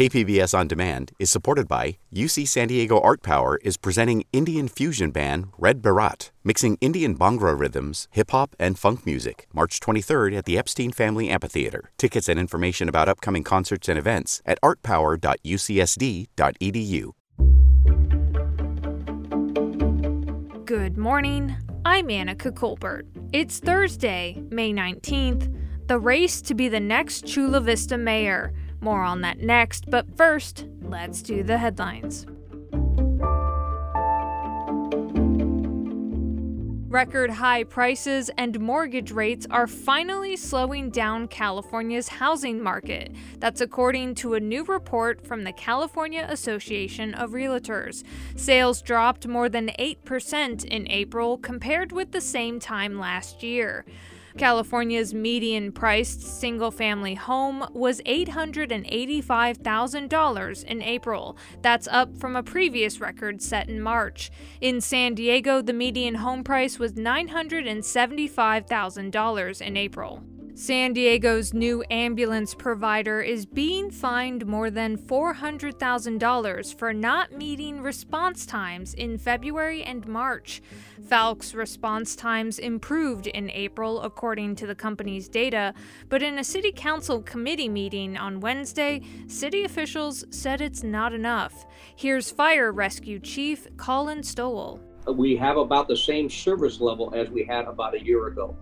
KPBS On Demand is supported by UC San Diego Art Power is presenting Indian fusion band Red Baraat, mixing Indian Bhangra rhythms, hip hop, and funk music, March 23rd at the Epstein Family Amphitheater. Tickets and information about upcoming concerts and events at artpower.ucsd.edu. Good morning. I'm Anica Colbert. It's Thursday, May 19th, the race to be the next Chula Vista mayor. More on that next, but first, let's do the headlines. Record high prices and mortgage rates are finally slowing down California's housing market. That's according to a new report from the California Association of Realtors. Sales dropped more than 8% in April compared with the same time last year. California's median priced single family home was $885,000 in April. That's up from a previous record set in March. In San Diego, the median home price was $975,000 in April. San Diego's new ambulance provider is being fined more than $400,000 for not meeting response times in February and March. Falck's response times improved in April, according to the company's data, but in a city council committee meeting on Wednesday, city officials said it's not enough. Here's Fire Rescue Chief Colin Stowell. We have about the same service level as we had about a year ago.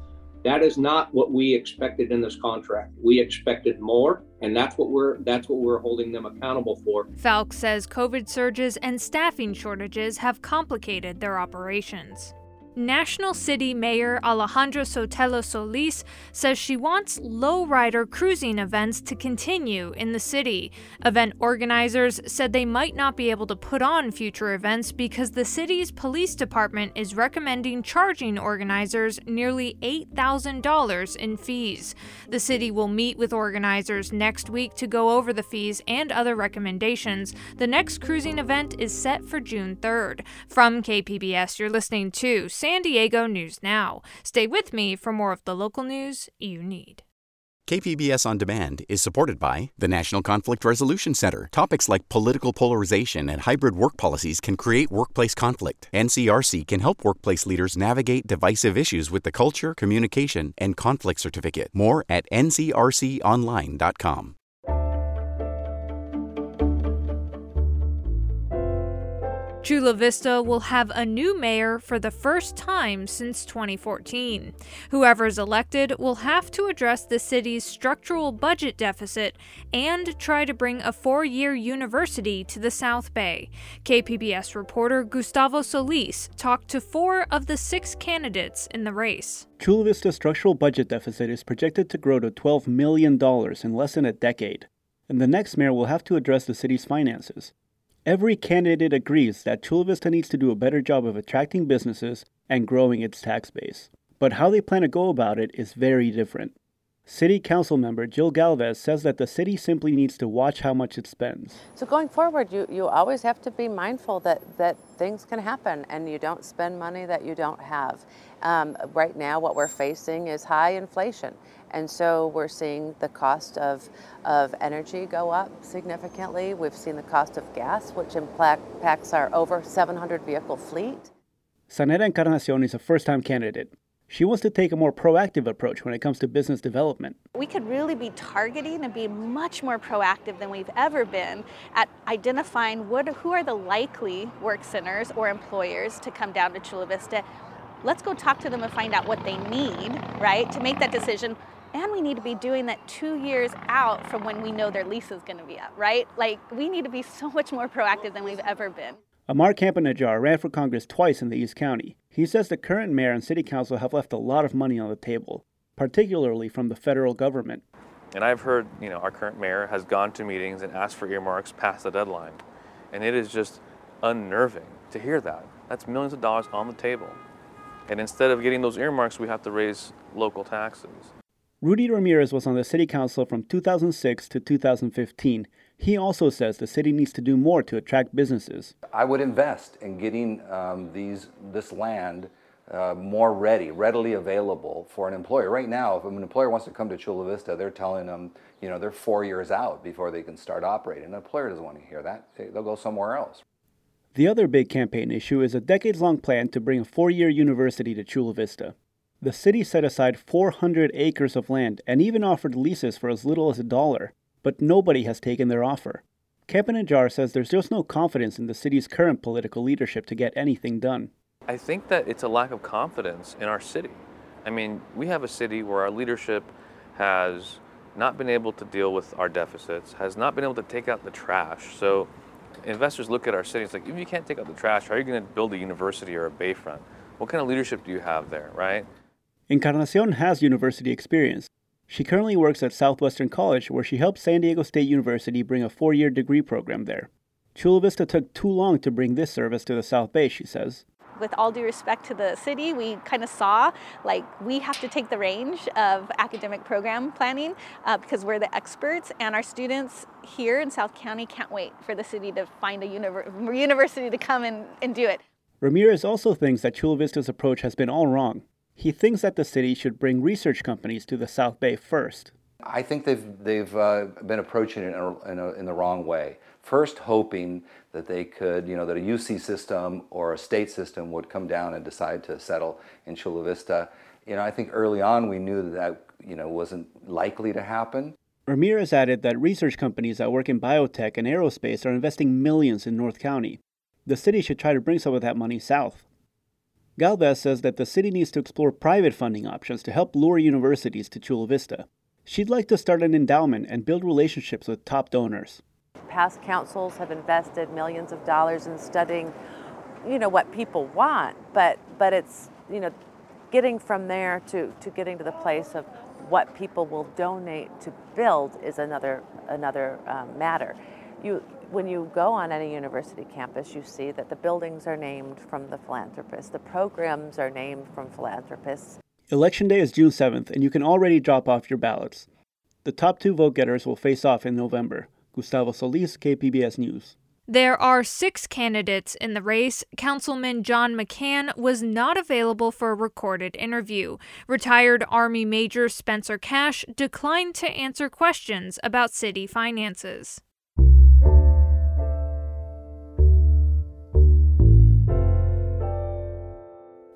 That is not what we expected in this contract. We expected more, and that's what we're that's what we're holding them accountable for. Falck says COVID surges and staffing shortages have complicated their operations. National City Mayor Alejandra Sotelo Solis says she wants lowrider cruising events to continue in the city. Event organizers said they might not be able to put on future events because the city's police department is recommending charging organizers nearly $8,000 in fees. The city will meet with organizers next week to go over the fees and other recommendations. The next cruising event is set for June 3rd. From KPBS, you're listening to San Diego News Now. Stay with me for more of the local news you need. KPBS On Demand is supported by the National Conflict Resolution Center. Topics like political polarization and hybrid work policies can create workplace conflict. NCRC can help workplace leaders navigate divisive issues with the Culture, Communication, and Conflict Certificate. More at ncrconline.com. Chula Vista will have a new mayor for the first time since 2014. Whoever is elected will have to address the city's structural budget deficit and try to bring a four year university to the South Bay. KPBS reporter Gustavo Solis talked to four of the six candidates in the race. Chula Vista's structural budget deficit is projected to grow to $12 million in less than a decade, and the next mayor will have to address the city's finances. Every candidate agrees that Chula Vista needs to do a better job of attracting businesses and growing its tax base. But how they plan to go about it is very different. City Council member Jill Galvez says that the city simply needs to watch how much it spends. So going forward, you, you always have to be mindful that, that things can happen and you don't spend money that you don't have. Um, right now, what we're facing is high inflation. And so we're seeing the cost of, of energy go up significantly. We've seen the cost of gas, which impacts our over 700 vehicle fleet. Zaneta Encarnacion is a first time candidate. She wants to take a more proactive approach when it comes to business development. We could really be targeting and be much more proactive than we've ever been at identifying what, who are the likely work centers or employers to come down to Chula Vista. Let's go talk to them and find out what they need, right, to make that decision and we need to be doing that two years out from when we know their lease is going to be up, right? Like, we need to be so much more proactive than we've ever been. Ammar Campa-Najjar ran for Congress twice in the East County. He says the current mayor and city council have left a lot of money on the table, particularly from the federal government. And I've heard, you know, our current mayor has gone to meetings and asked for earmarks past the deadline. And it is just unnerving to hear that. That's millions of dollars on the table. And instead of getting those earmarks, we have to raise local taxes. Rudy Ramirez was on the city council from 2006 to 2015. He also says the city needs to do more to attract businesses. I would invest in getting um, these this land uh, more ready, readily available for an employer. Right now, if an employer wants to come to Chula Vista, they're telling them, you know, they're four years out before they can start operating. An employer doesn't want to hear that. They'll go somewhere else. The other big campaign issue is a decades long plan to bring a four year university to Chula Vista. The city set aside 400 acres of land and even offered leases for as little as a dollar, but nobody has taken their offer. Jar says there's just no confidence in the city's current political leadership to get anything done. I think that it's a lack of confidence in our city. I mean, we have a city where our leadership has not been able to deal with our deficits, has not been able to take out the trash. So investors look at our city, it's like, if you can't take out the trash, how are you going to build a university or a bayfront? What kind of leadership do you have there, right? Encarnacion has university experience. She currently works at Southwestern College, where she helped San Diego State University bring a four year degree program there. Chula Vista took too long to bring this service to the South Bay, she says with all due respect to the city, we kind of saw like we have to take the range of academic program planning uh, because we're the experts, and our students here in South County can't wait for the city to find a univer- university to come and, and do it. Ramirez also thinks that Chula Vista's approach has been all wrong. He thinks that the city should bring research companies to the South Bay first. I think they've, they've uh, been approaching it in, a, in, a, in, the wrong way. First, hoping that they could, you know, that a UC system or a state system would come down and decide to settle in Chula Vista. You know, I think early on we knew that that, you know, wasn't likely to happen. Ramirez added that research companies that work in biotech and aerospace are investing millions in North County. The city should try to bring some of that money south. Galvez says that the city needs to explore private funding options to help lure universities to Chula Vista. She'd like to start an endowment and build relationships with top donors. Past councils have invested millions of dollars in studying, you know, what people want, but but it's, you know, getting from there to, to getting to the place of what people will donate to build is another another um, matter. You when you go on any university campus, you see that the buildings are named from the philanthropists, the programs are named from philanthropists. Election day is June 7th, and you can already drop off your ballots. The top two vote getters will face off in November. Gustavo Solis, KPBS News. There are six candidates in the race. Councilman John McCann was not available for a recorded interview. Retired Army Major Spencer Cash declined to answer questions about city finances.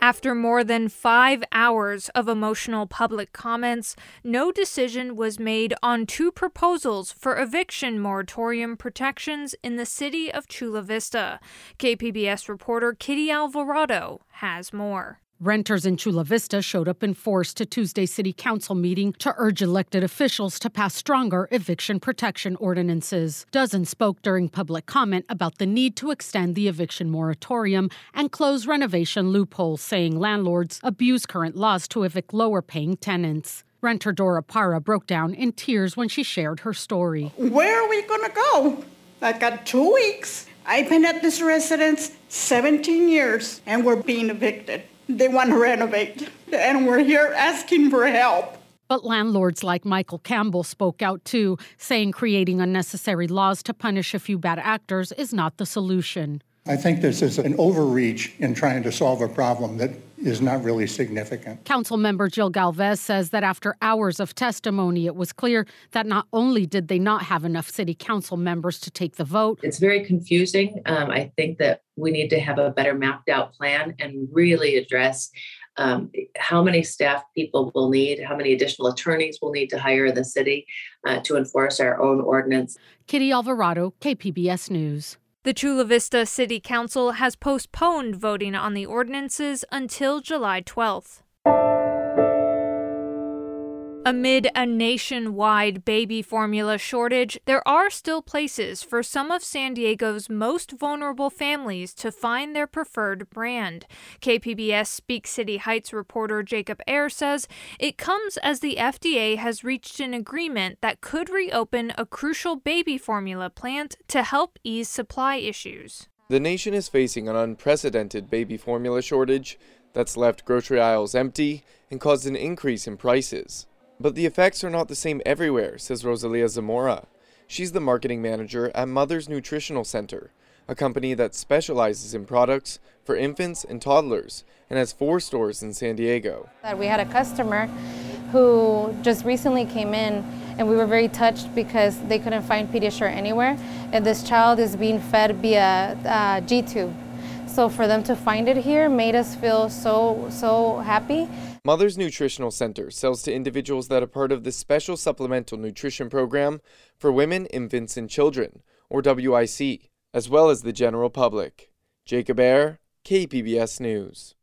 After more than five hours of emotional public comments, no decision was made on two proposals for eviction moratorium protections in the city of Chula Vista. KPBS reporter Kitty Alvarado has more. Renters in Chula Vista showed up in force to Tuesday's city council meeting to urge elected officials to pass stronger eviction protection ordinances. Dozens spoke during public comment about the need to extend the eviction moratorium and close renovation loopholes, saying landlords abuse current laws to evict lower paying tenants. Renter Dora Para broke down in tears when she shared her story. Where are we going to go? I got two weeks. I've been at this residence 17 years and we're being evicted they want to renovate, and we're here asking for help. But landlords like Michael Campbell spoke out too, saying creating unnecessary laws to punish a few bad actors is not the solution. I think this is an overreach in trying to solve a problem that is not really significant. Council member Jill Galvez says that after hours of testimony, it was clear that not only did they not have enough city council members to take the vote, it's very confusing. Um, I think that we need to have a better mapped out plan and really address um, how many staff people will need, how many additional attorneys will need to hire in the city uh, to enforce our own ordinance. Kitty Alvarado, KPBS News. The Chula Vista City Council has postponed voting on the ordinances until July 12th. Amid a nationwide baby formula shortage, there are still places for some of San Diego's most vulnerable families to find their preferred brand. KPBS Speak City Heights reporter Jacob Aere says it comes as the FDA has reached an agreement that could reopen a crucial baby formula plant to help ease supply issues. The nation is facing an unprecedented baby formula shortage that's left grocery aisles empty and caused an increase in prices. But the effects are not the same everywhere, says Rosalia Zamora. She's the marketing manager at Mother's Nutritional Center, a company that specializes in products for infants and toddlers and has four stores in San Diego. We had a customer who just recently came in and we were very touched because they couldn't find Pediasure anywhere and this child is being fed via uh, G-tube. So for them to find it here made us feel so, so happy. Mother's Nutritional Center sells to individuals that are part of the Special Supplemental Nutrition Program for Women, Infants, and Children, or WIC, as well as the general public. Jacob Aere, KPBS News.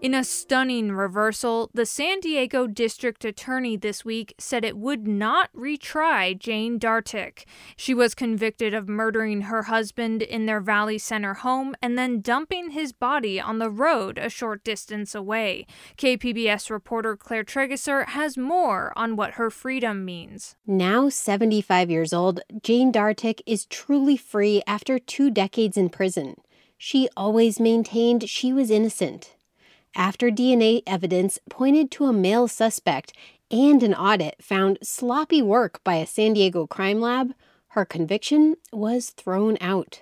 In a stunning reversal, the San Diego District Attorney this week said it would not retry Jane Dorotik. She was convicted of murdering her husband in their Valley Center home and then dumping his body on the road a short distance away. KPBS reporter Claire Trageser has more on what her freedom means. Now 75 years old, Jane Dorotik is truly free after two decades in prison. She always maintained she was innocent after DNA evidence pointed to a male suspect and an audit found sloppy work by a San Diego crime lab, her conviction was thrown out.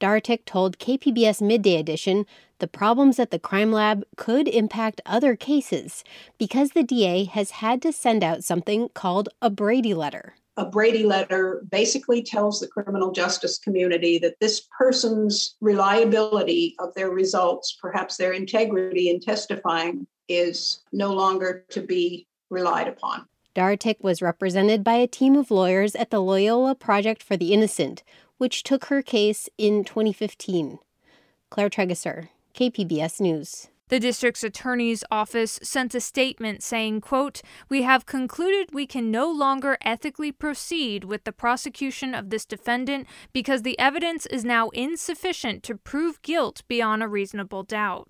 Dorotik told KPBS Midday Edition the problems at the crime lab could impact other cases because the DA has had to send out something called a Brady letter a Brady letter basically tells the criminal justice community that this person's reliability of their results, perhaps their integrity in testifying, is no longer to be relied upon. Dorotik was represented by a team of lawyers at the Loyola Project for the Innocent, which took her case in 2015. Claire Trageser, KPBS News. The district's attorney's office sent a statement saying, quote, "We have concluded we can no longer ethically proceed with the prosecution of this defendant because the evidence is now insufficient to prove guilt beyond a reasonable doubt."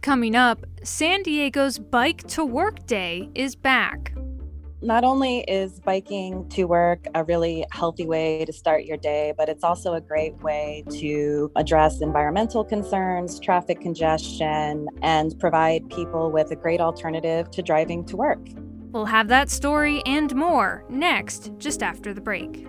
Coming up, San Diego's Bike to Work Day is back. Not only is biking to work a really healthy way to start your day, but it's also a great way to address environmental concerns, traffic congestion, and provide people with a great alternative to driving to work. We'll have that story and more next, just after the break.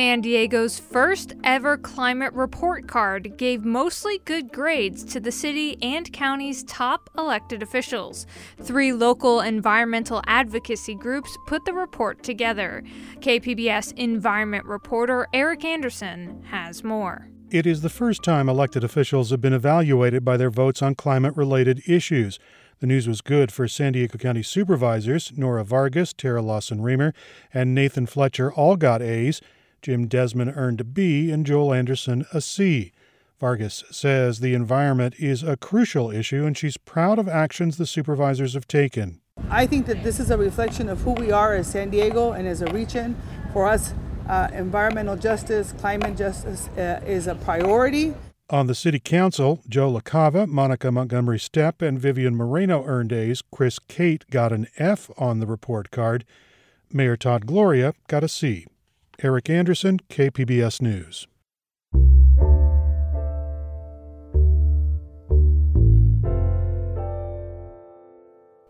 San Diego's first ever climate report card gave mostly good grades to the city and county's top elected officials. Three local environmental advocacy groups put the report together. KPBS environment reporter Eric Anderson has more. It is the first time elected officials have been evaluated by their votes on climate related issues. The news was good for San Diego County supervisors. Nora Vargas, Terra Lawson Remer, and Nathan Fletcher all got A's. Jim Desmond earned a B and Joel Anderson a C. Vargas says the environment is a crucial issue and she's proud of actions the supervisors have taken. I think that this is a reflection of who we are as San Diego and as a region. For us, uh, environmental justice, climate justice uh, is a priority. On the City Council, Joe LaCava, Monica Montgomery Steppe, and Vivian Moreno earned A's. Chris Cate got an F on the report card. Mayor Todd Gloria got a C. Eric Anderson, KPBS News.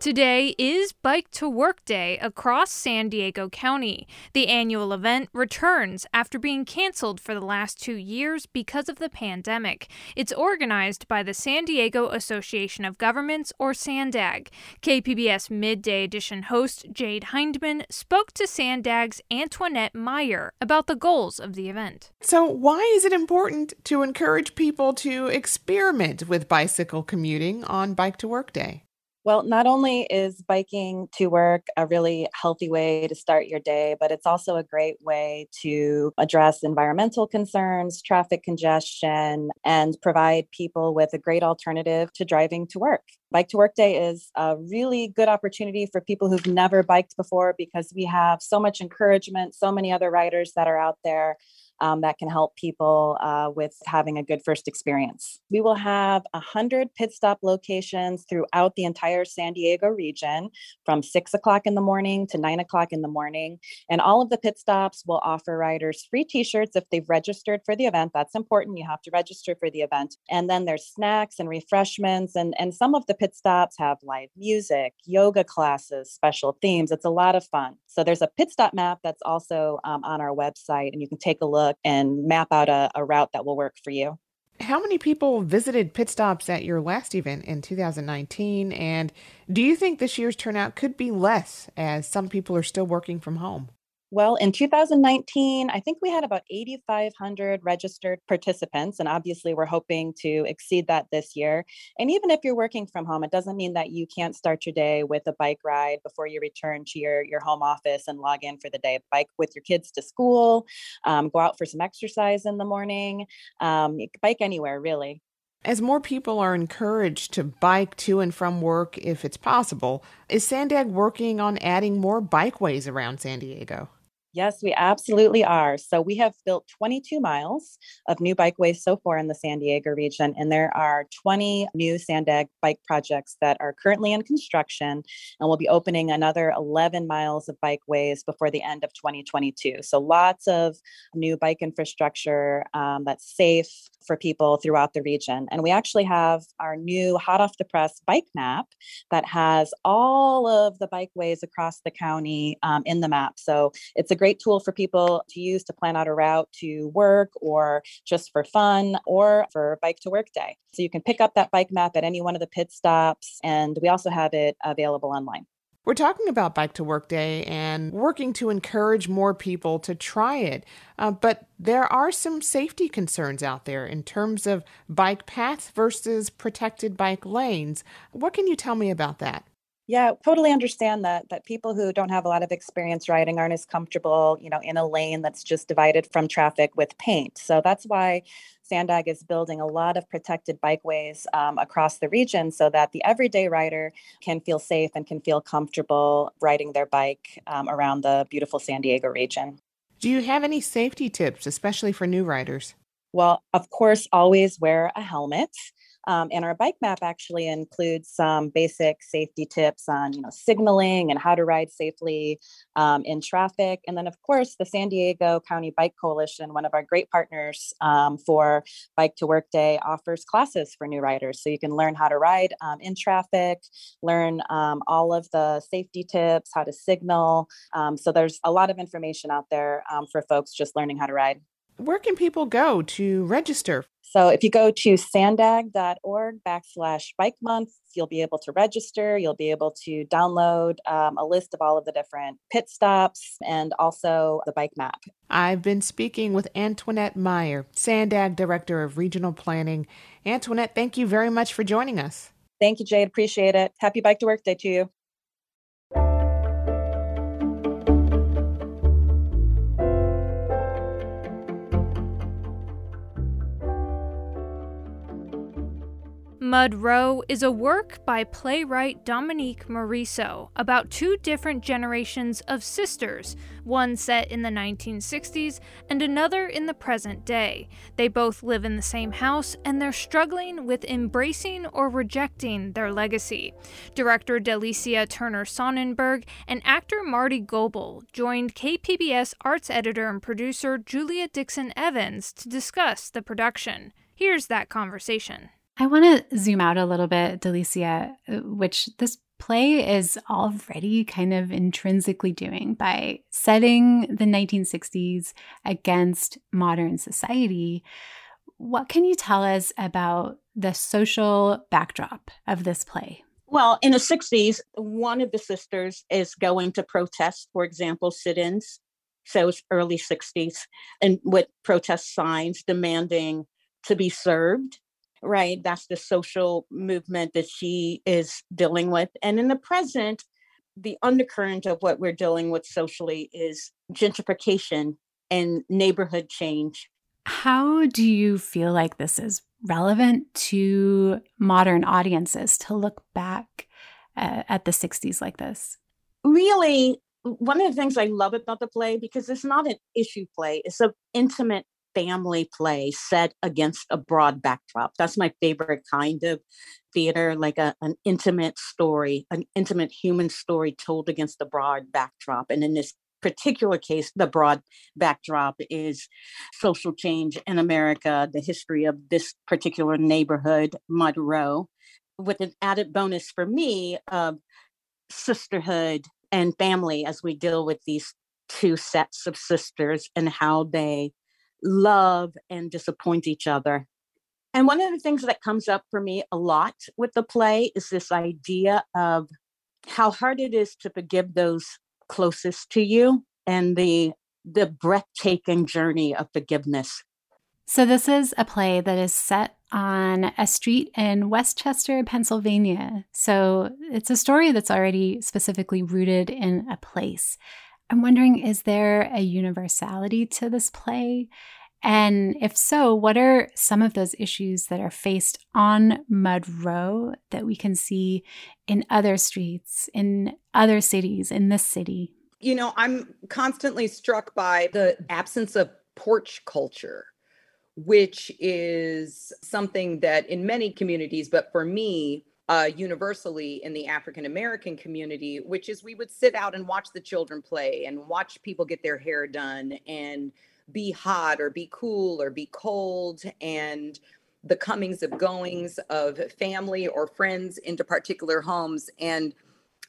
Today is Bike to Work Day across San Diego County. The annual event returns after being canceled for the last two years because of the pandemic. It's organized by the San Diego Association of Governments, or SANDAG. KPBS Midday Edition host Jade Hindman spoke to SANDAG's Antoinette Meier about the goals of the event. So, why is it important to encourage people to experiment with bicycle commuting on Bike to Work Day? Well, not only is biking to work a really healthy way to start your day, but it's also a great way to address environmental concerns, traffic congestion, and provide people with a great alternative to driving to work. Bike to Work Day is a really good opportunity for people who've never biked before because we have so much encouragement, so many other riders that are out there um, that can help people uh, with having a good first experience. We will have 100 pit stop locations throughout the entire San Diego region from 6 o'clock in the morning to 9 o'clock in the morning. And all of the pit stops will offer riders free t shirts if they've registered for the event. That's important. You have to register for the event. And then there's snacks and refreshments. And, and some of the pit stops have live music, yoga classes, special themes. It's a lot of fun. So there's a pit stop map that's also um, on our website, and you can take a look and map out a, a route that will work for you. How many people visited pit stops at your last event in 2019? And do you think this year's turnout could be less as some people are still working from home? Well, in 2019, I think we had about 8,500 registered participants, and obviously we're hoping to exceed that this year. And even if you're working from home, it doesn't mean that you can't start your day with a bike ride before you return to your, your home office and log in for the day. Bike with your kids to school, um, go out for some exercise in the morning, um, bike anywhere, really. As more people are encouraged to bike to and from work if it's possible, is Sandag working on adding more bikeways around San Diego? Yes, we absolutely are. So we have built 22 miles of new bikeways so far in the San Diego region, and there are 20 new Sandag bike projects that are currently in construction, and we'll be opening another 11 miles of bikeways before the end of 2022. So lots of new bike infrastructure um, that's safe for people throughout the region. And we actually have our new hot off the press bike map that has all of the bikeways across the county um, in the map. So it's a great tool for people to use to plan out a route to work or just for fun or for bike to work day. So you can pick up that bike map at any one of the pit stops, and we also have it available online. We're talking about Bike to Work Day and working to encourage more people to try it. Uh, but there are some safety concerns out there in terms of bike paths versus protected bike lanes. What can you tell me about that? Yeah, totally understand that that people who don't have a lot of experience riding aren't as comfortable, you know, in a lane that's just divided from traffic with paint. So that's why Sandag is building a lot of protected bikeways um, across the region so that the everyday rider can feel safe and can feel comfortable riding their bike um, around the beautiful San Diego region. Do you have any safety tips, especially for new riders? Well, of course, always wear a helmet. Um, and our bike map actually includes some basic safety tips on, you know, signaling and how to ride safely um, in traffic. And then, of course, the San Diego County Bike Coalition, one of our great partners um, for Bike to Work Day, offers classes for new riders. So you can learn how to ride um, in traffic, learn um, all of the safety tips, how to signal. Um, so there's a lot of information out there for folks just learning how to ride where can people go to register? So if you go to sandag.org backslash bike month, you'll be able to register. You'll be able to download um, a list of all of the different pit stops and also the bike map. I've been speaking with Antoinette Meier, Sandag Director of Regional Planning. Antoinette, thank you very much for joining us. Thank you, Jade. Appreciate it. Happy Bike to Work Day to you. Mud Row is a work by playwright Dominique Morisseau about two different generations of sisters, one set in the 1960s and another in the present day. They both live in the same house and they're struggling with embracing or rejecting their legacy. Director Delicia Turner Sonnenberg and actor Marty Goebel joined KPBS arts editor and producer Julia Dixon Evans to discuss the production. Here's that conversation. I want to zoom out a little bit, Delicia, uh, which this play is already kind of intrinsically doing by setting the 1960s against modern society. What can you tell us about the social backdrop of this play? Well, in the 60s, one of the sisters is going to protest, for example, sit ins. So it's early 60s, and with protest signs demanding to be served, right? That's the social movement that she is dealing with. And in the present, the undercurrent of what we're dealing with socially is gentrification and neighborhood change. How do you feel like this is relevant to modern audiences to look back uh, at the 60s like this? Really, one of the things I love about the play, because it's not an issue play, it's an intimate family play set against a broad backdrop. That's my favorite kind of theater, like a, an intimate story, an intimate human story told against a broad backdrop. And in this particular case, the broad backdrop is social change in America, the history of this particular neighborhood, Mud Row, with an added bonus for me of sisterhood and family as we deal with these two sets of sisters and how they love and disappoint each other. And one of the things that comes up for me a lot with the play is this idea of how hard it is to forgive those closest to you and the the breathtaking journey of forgiveness. So this is a play that is set on a street in Westchester, Pennsylvania. So it's a story that's already specifically rooted in a place. I'm wondering is there a universality to this play? And if so, what are some of those issues that are faced on Mud Row that we can see in other streets, in other cities, in this city? You know, I'm constantly struck by the absence of porch culture, which is something that in many communities, but for me, uh, universally in the African American community, which is we would sit out and watch the children play and watch people get their hair done and be hot or be cool or be cold and the comings of goings of family or friends into particular homes. And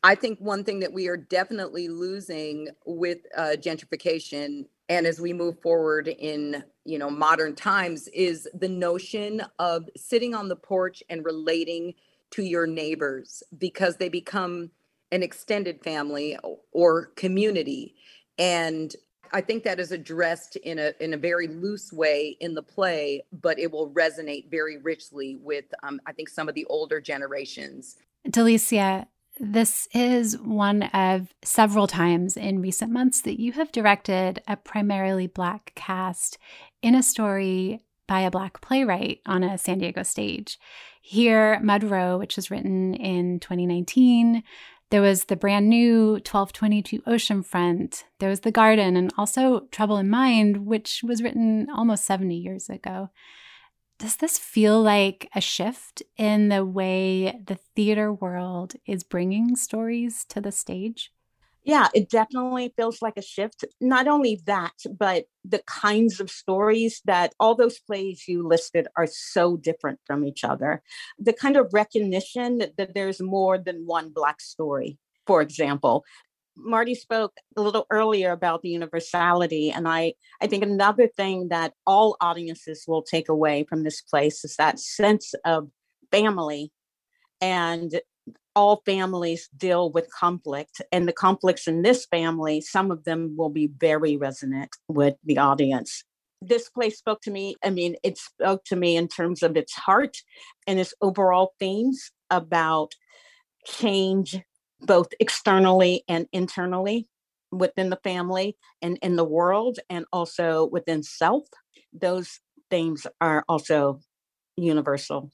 i think one thing that we are definitely losing with uh, gentrification and as we move forward in you know modern times is the notion of sitting on the porch and relating to your neighbors because they become an extended family or community and I think that is addressed in a in a very loose way in the play, but it will resonate very richly with um, I think some of the older generations. Delicia, this is one of several times in recent months that you have directed a primarily Black cast in a story by a Black playwright on a San Diego stage. Here, Mud Row, which was written in 2019, there was the brand new 1222 Oceanfront. There was The Garden and also Trouble in Mind, which was written almost 70 years ago. Does this feel like a shift in the way the theater world is bringing stories to the stage? Yeah, it definitely feels like a shift. Not only that, but the kinds of stories that all those plays you listed are so different from each other. The kind of recognition that, that there's more than one Black story, for example. Marty spoke a little earlier about the universality. And I, I think another thing that all audiences will take away from this place is that sense of family and all families deal with conflict and the conflicts in this family some of them will be very resonant with the audience. This play spoke to me i mean it spoke to me in terms of its heart and its overall themes about change both externally and internally within the family and in the world and also within self. Those themes are also universal.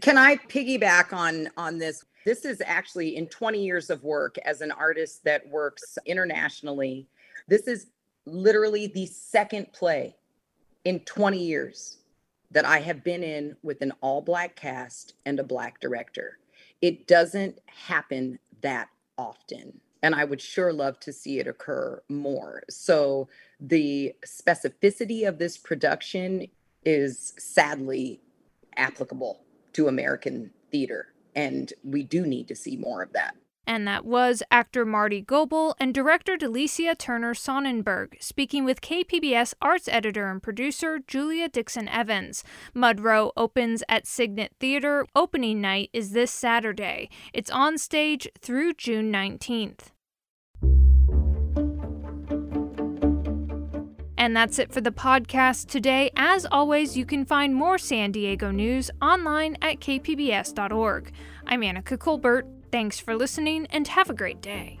Can i piggyback on on this this is actually in 20 years of work as an artist that works internationally. This is literally the second play in 20 years that I have been in with an all black cast and a black director. It doesn't happen that often. And I would sure love to see it occur more. So, the specificity of this production is sadly applicable to American theater and we do need to see more of that. And that was actor Marty Goebel and director Delicia Turner Sonnenberg speaking with KPBS arts editor and producer Julia Dixon Evans. Mudrow opens at Cygnet Theater. Opening night is this Saturday. It's on stage through June 19th. And that's it for the podcast today. As always, you can find more San Diego news online at kpbs.org. I'm Anica Colbert. Thanks for listening and have a great day.